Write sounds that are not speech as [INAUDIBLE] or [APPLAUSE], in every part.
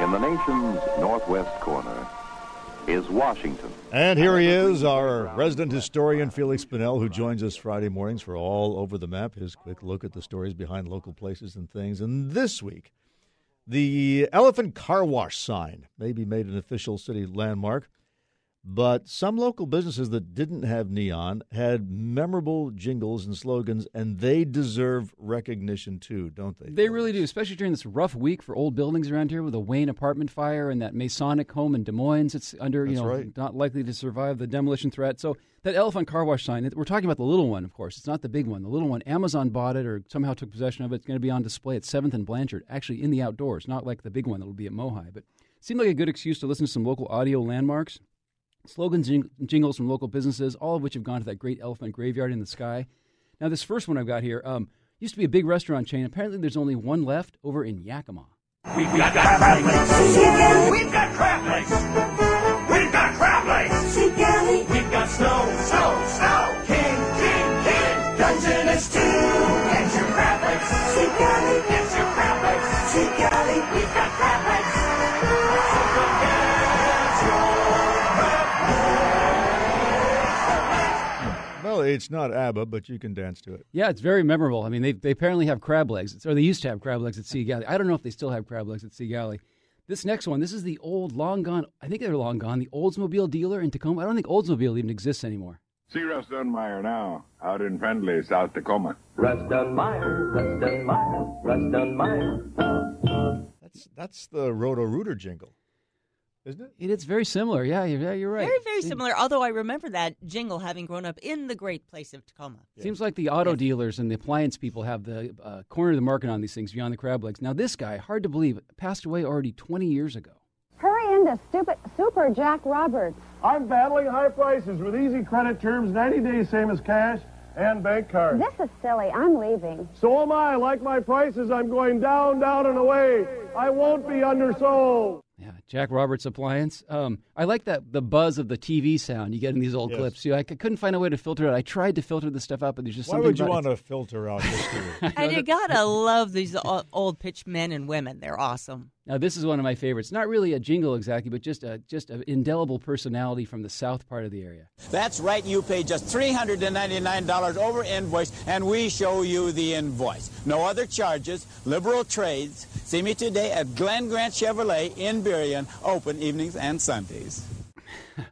In the nation's northwest corner is Washington. And here he is, our resident historian, Feliks Banel, who joins us Friday mornings for All Over the Map, his quick look at the stories behind local places and things. And this week, the Elephant Car Wash sign may be made an official city landmark. But some local businesses that didn't have neon had memorable jingles and slogans, and they deserve recognition too, don't they? They really do, especially during this rough week for old buildings around here with the Wayne apartment fire and that Masonic home in Des Moines. It's under, you That's know, right. not likely to survive the demolition threat. So that elephant car wash sign, we're talking about the little one, of course. It's not the big one. The little one, Amazon bought it or somehow took possession of it. It's going to be on display at 7th and Blanchard, actually in the outdoors, not like the big one that'll be at MOHAI. But it seemed like a good excuse to listen to some local audio landmarks slogans, jing- jingles from local businesses, all of which have gone to that great elephant graveyard in the sky. Now, this first one I've got here um, used to be a big restaurant chain. Apparently, there's only one left over in Yakima. We've got. We've got it's not ABBA, but you can dance to it. Yeah, it's very memorable. I mean, they, they apparently have crab legs, or they used to have crab legs at Sea Galley. I don't know if they still have crab legs at Sea Galley. This next one, this is the old, long gone, I think they're long gone, the Oldsmobile dealer in Tacoma. I don't think Oldsmobile even exists anymore. See Russ Dunmeyer now, out in friendly South Tacoma. Russ Dunmeyer, Russ Dunmeyer, Russ Dunmeyer. That's that's the Roto Rooter jingle, isn't it? It, it's very similar. Yeah, you're, yeah, you're right. Very, very Seems- similar. Although I remember that jingle having grown up in the great place of Tacoma. Seems like the auto dealers and the appliance people have the uh, corner of the market on these things beyond the crab legs. Now, this guy, hard to believe, passed away already 20 years ago. Hurry into stupid Super Jack Roberts. I'm battling high prices with easy credit terms, 90 days same as cash, and bank cards. This is silly. I'm leaving. So am I. Like my prices, I'm going down, down, and away. I won't be undersold. Yeah, Jack Roberts Appliance. Um, I like that the buzz of the TV sound you get in these old Yes. clips. You, I c- couldn't find a way to filter it. I tried to filter this stuff out, but there's just Why something would you about want to filter out history? [LAUGHS] And you gotta love these old pitch men and women. They're awesome. Now, this is one of my favorites. Not really a jingle exactly, but just a just an indelible personality from the south part of the area. That's right, you pay just $399 over invoice, and we show you the invoice. No other charges, liberal trades. See me today at Glen Grant Chevrolet in Burien, open evenings and Sundays. [LAUGHS]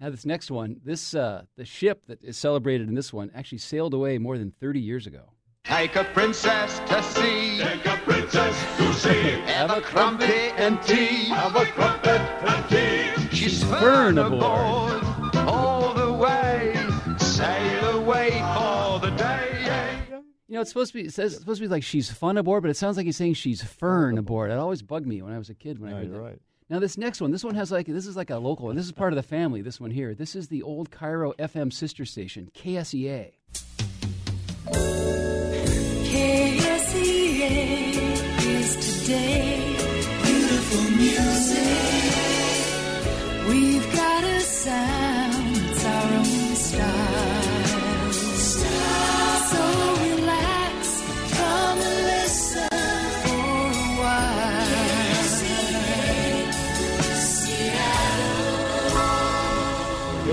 Now, this next one, this uh, the ship that is celebrated in this one actually sailed away more than 30 years ago. Take a princess to sea. Take a princess to sea. Have a crumpet and tea. Have a crumpet and tea. She's Fern fern aboard. aboard You know, it's supposed to be it says it's supposed to be like she's fun aboard, but it sounds like he's saying she's fern aboard. It always bugged me when I was a kid when I heard you're that. right. Now this next one, this one has like this is like a local one. This is part of the family. This one here. This is the old KIRO FM sister station, E KSEA. KSEA is today. Beautiful music. We've got a sound, it's our own style.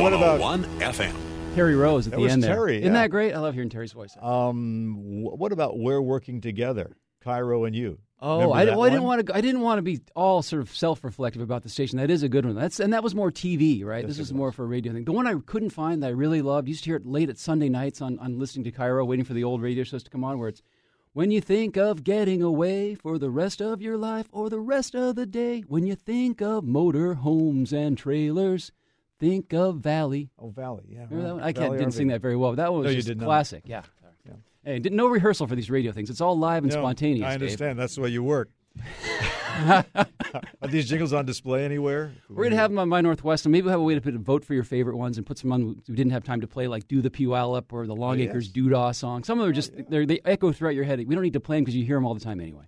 What about one FM. Terry Rose at That the was end there. Terry, Isn't yeah. that great? I love hearing Terry's voice. um? wh- What about we're working together, KIRO and you? Oh, I, well, I didn't want to. I didn't want to be all sort of self-reflective about the station. That is a good one. That's and that was more TV, right? Yes, this is more for a radio thing. The one I couldn't find that I really loved. Used to hear it late at Sunday nights on, on listening to Cairo, waiting for the old radio shows to come on. Where it's when you think of getting away for the rest of your life or the rest of the day. When you think of motor homes and trailers, think of Valley. Oh, Valley. Yeah. Remember that one? I can't, didn't RV. sing that very well. But that one was No, you just did not. classic. Yeah. Hey, did, no rehearsal for these radio things. It's all live and No, spontaneous. I Dave. understand. That's the way you work. [LAUGHS] Are these jingles on display anywhere? We're going to have them on My Northwest, and maybe we'll have a way to put a vote for your favorite ones and put some on we didn't have time to play, like Do the Puyallup or the Long Oh, Acres yes. Doodah song. Some of them are oh, just, they're, they echo throughout your head. We don't need to play them because you hear them all the time anyway.